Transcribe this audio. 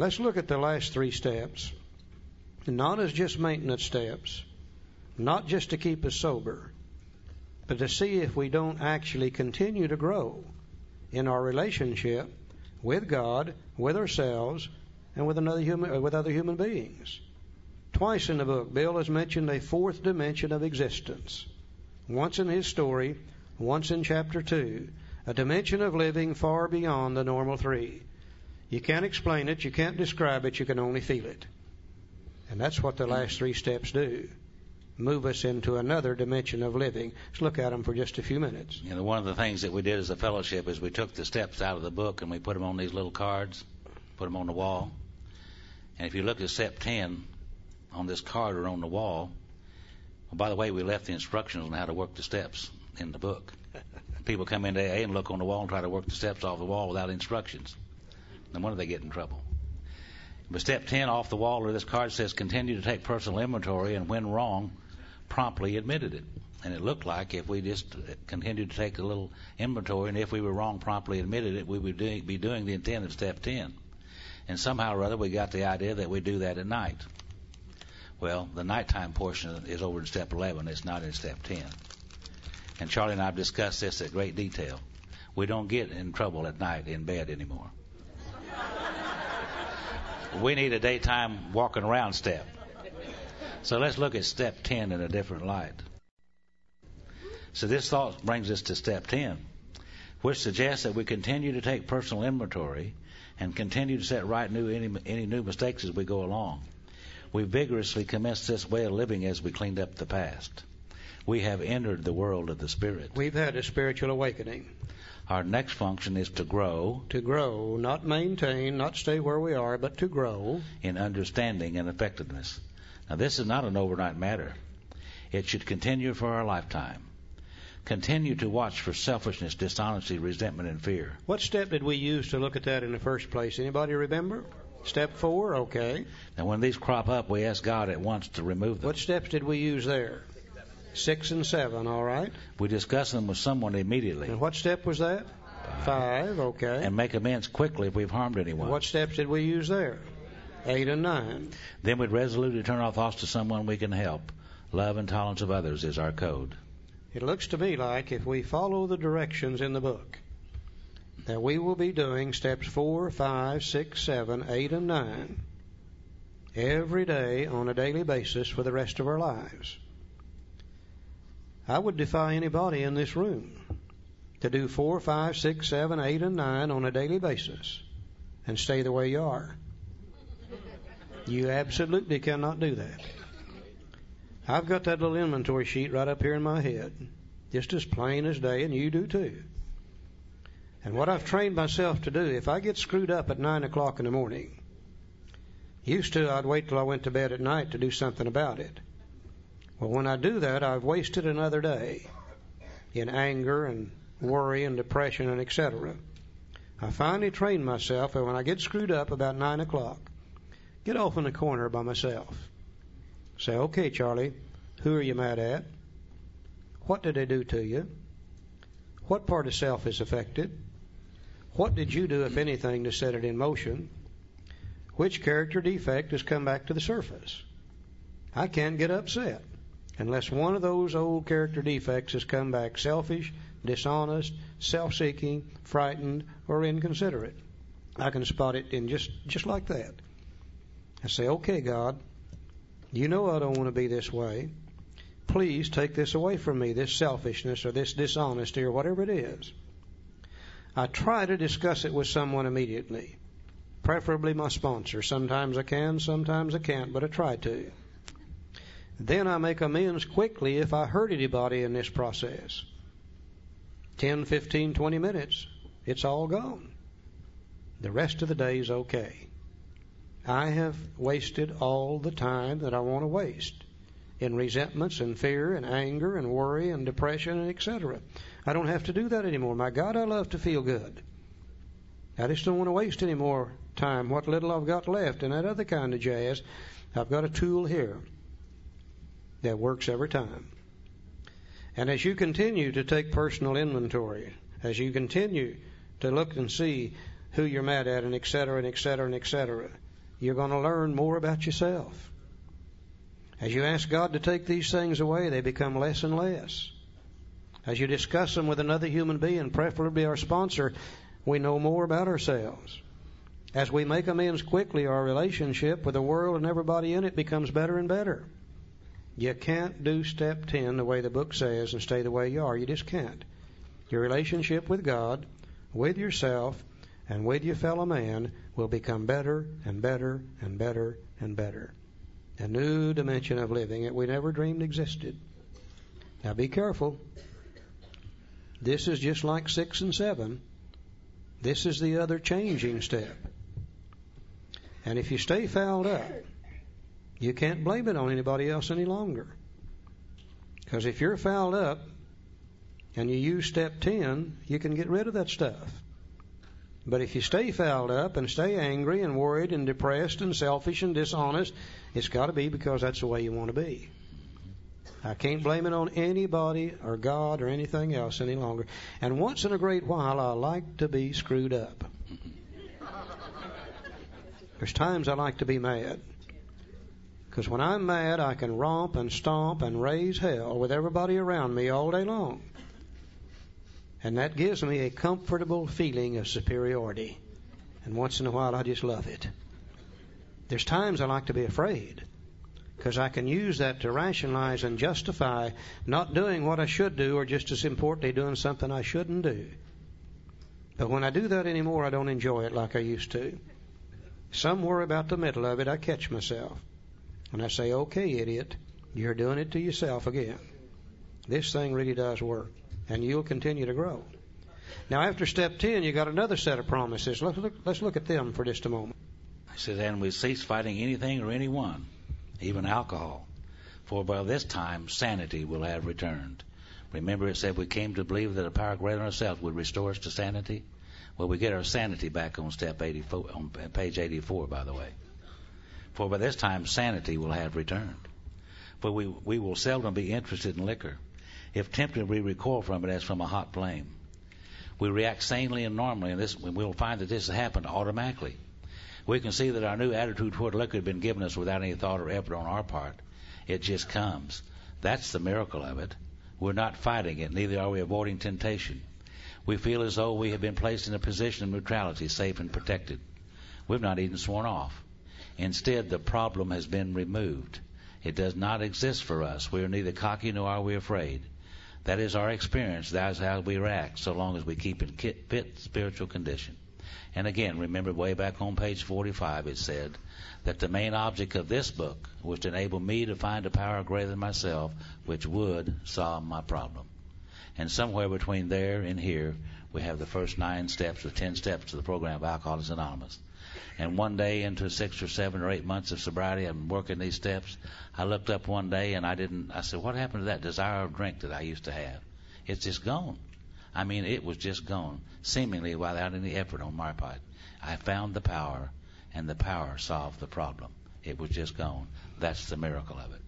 Let's look at the last three steps, not as just maintenance steps, not just to keep us sober, but to see if we don't actually continue to grow in our relationship with God, with ourselves, and with another human, uh, with other human beings. Twice in the book, Bill has mentioned a fourth dimension of existence. Once in his story, once in chapter two, a dimension of living far beyond the normal three. You can't explain it, you can't describe it, you can only feel it. And that's what the last three steps do move us into another dimension of living. Let's look at them for just a few minutes. You know, one of the things that we did as a fellowship is we took the steps out of the book and we put them on these little cards, put them on the wall. And if you look at step 10 on this card or on the wall, well, by the way, we left the instructions on how to work the steps in the book. People come into AA and look on the wall and try to work the steps off the wall without instructions. No wonder they get in trouble. But step 10 off the wall or this card says continue to take personal inventory and when wrong, promptly admitted it. And it looked like if we just continued to take a little inventory and if we were wrong, promptly admitted it, we would be doing the intent of step 10. And somehow or other we got the idea that we do that at night. Well, the nighttime portion is over in step 11. It's not in step 10. And Charlie and I have discussed this at great detail. We don't get in trouble at night in bed anymore. We need a daytime walking around step. So let's look at step 10 in a different light. So this thought brings us to step 10, which suggests that we continue to take personal inventory and continue to set right new any, any new mistakes as we go along. We vigorously commenced this way of living as we cleaned up the past. We have entered the world of the Spirit. We've had a spiritual awakening. Our next function is to grow. To grow, not maintain, not stay where we are, but to grow. In understanding and effectiveness. Now, this is not an overnight matter. It should continue for our lifetime. Continue to watch for selfishness, dishonesty, resentment, and fear. What step did we use to look at that in the first place? Anybody remember? Step four, okay. Now, when these crop up, we ask God at once to remove them. What steps did we use there? Six and seven, all right. We discuss them with someone immediately. And what step was that? Five, okay. And make amends quickly if we've harmed anyone. What steps did we use there? Eight and nine. Then we'd resolutely turn our thoughts to someone we can help. Love and tolerance of others is our code. It looks to me like if we follow the directions in the book, that we will be doing steps four, five, six, seven, eight, and nine every day on a daily basis for the rest of our lives. I would defy anybody in this room to do four, five, six, seven, eight, and nine on a daily basis and stay the way you are. You absolutely cannot do that. I've got that little inventory sheet right up here in my head, just as plain as day, and you do too. And what I've trained myself to do, if I get screwed up at nine o'clock in the morning, used to I'd wait till I went to bed at night to do something about it. Well, when I do that, I've wasted another day in anger and worry and depression and etc. I finally train myself that when I get screwed up about nine o'clock, get off in the corner by myself. Say, okay, Charlie, who are you mad at? What did they do to you? What part of self is affected? What did you do, if anything, to set it in motion? Which character defect has come back to the surface? I can't get upset unless one of those old character defects has come back selfish, dishonest, self seeking, frightened, or inconsiderate. I can spot it in just, just like that. I say, okay, God, you know I don't want to be this way. Please take this away from me, this selfishness or this dishonesty or whatever it is. I try to discuss it with someone immediately, preferably my sponsor. Sometimes I can, sometimes I can't, but I try to. Then I make amends quickly if I hurt anybody in this process. 10, 15, 20 minutes, it's all gone. The rest of the day is okay. I have wasted all the time that I want to waste in resentments and fear and anger and worry and depression and etc. I don't have to do that anymore. My God, I love to feel good. I just don't want to waste any more time. What little I've got left and that other kind of jazz, I've got a tool here that works every time. And as you continue to take personal inventory, as you continue to look and see who you're mad at and et cetera and et cetera and et cetera, you're going to learn more about yourself. As you ask God to take these things away, they become less and less. As you discuss them with another human being, preferably our sponsor, we know more about ourselves. As we make amends quickly, our relationship with the world and everybody in it becomes better and better. You can't do step 10 the way the book says and stay the way you are. You just can't. Your relationship with God, with yourself, and with your fellow man will become better and better and better and better. A new dimension of living that we never dreamed existed. Now be careful. This is just like six and seven. This is the other changing step. And if you stay fouled up, you can't blame it on anybody else any longer. Because if you're fouled up and you use step 10, you can get rid of that stuff. But if you stay fouled up and stay angry and worried and depressed and selfish and dishonest, it's got to be because that's the way you want to be. I can't blame it on anybody or God or anything else any longer. And once in a great while, I like to be screwed up. There's times I like to be mad. Because when I'm mad, I can romp and stomp and raise hell with everybody around me all day long. And that gives me a comfortable feeling of superiority. And once in a while, I just love it. There's times I like to be afraid because I can use that to rationalize and justify not doing what I should do or just as importantly doing something I shouldn't do. But when I do that anymore, I don't enjoy it like I used to. Somewhere about the middle of it, I catch myself. And I say, okay, idiot, you're doing it to yourself again. This thing really does work and you'll continue to grow. Now, after step 10, you got another set of promises. Let's look, let's look at them for just a moment. He says, And we cease fighting anything or anyone, even alcohol. For by this time sanity will have returned. Remember, it said we came to believe that a power greater than ourselves would restore us to sanity? Well, we get our sanity back on step 84, on page 84, by the way. For by this time sanity will have returned. For we, we will seldom be interested in liquor if tempted, we recoil from it as from a hot flame. We react sanely and normally, and this we'll find that this has happened automatically. We can see that our new attitude toward liquor had been given us without any thought or effort on our part. It just comes. That's the miracle of it. We're not fighting it, neither are we avoiding temptation. We feel as though we have been placed in a position of neutrality, safe and protected. We've not even sworn off. Instead, the problem has been removed. It does not exist for us. We are neither cocky nor are we afraid. That is our experience. That is how we react so long as we keep in fit spiritual condition. And again, remember way back on page 45, it said that the main object of this book was to enable me to find a power greater than myself which would solve my problem. And somewhere between there and here, we have the first nine steps or ten steps to the program of Alcoholics Anonymous. And one day into six or seven or eight months of sobriety, I'm working these steps. I looked up one day and I didn't, I said, what happened to that desire of drink that I used to have? It's just gone. I mean, it was just gone, seemingly without any effort on my part. I found the power, and the power solved the problem. It was just gone. That's the miracle of it.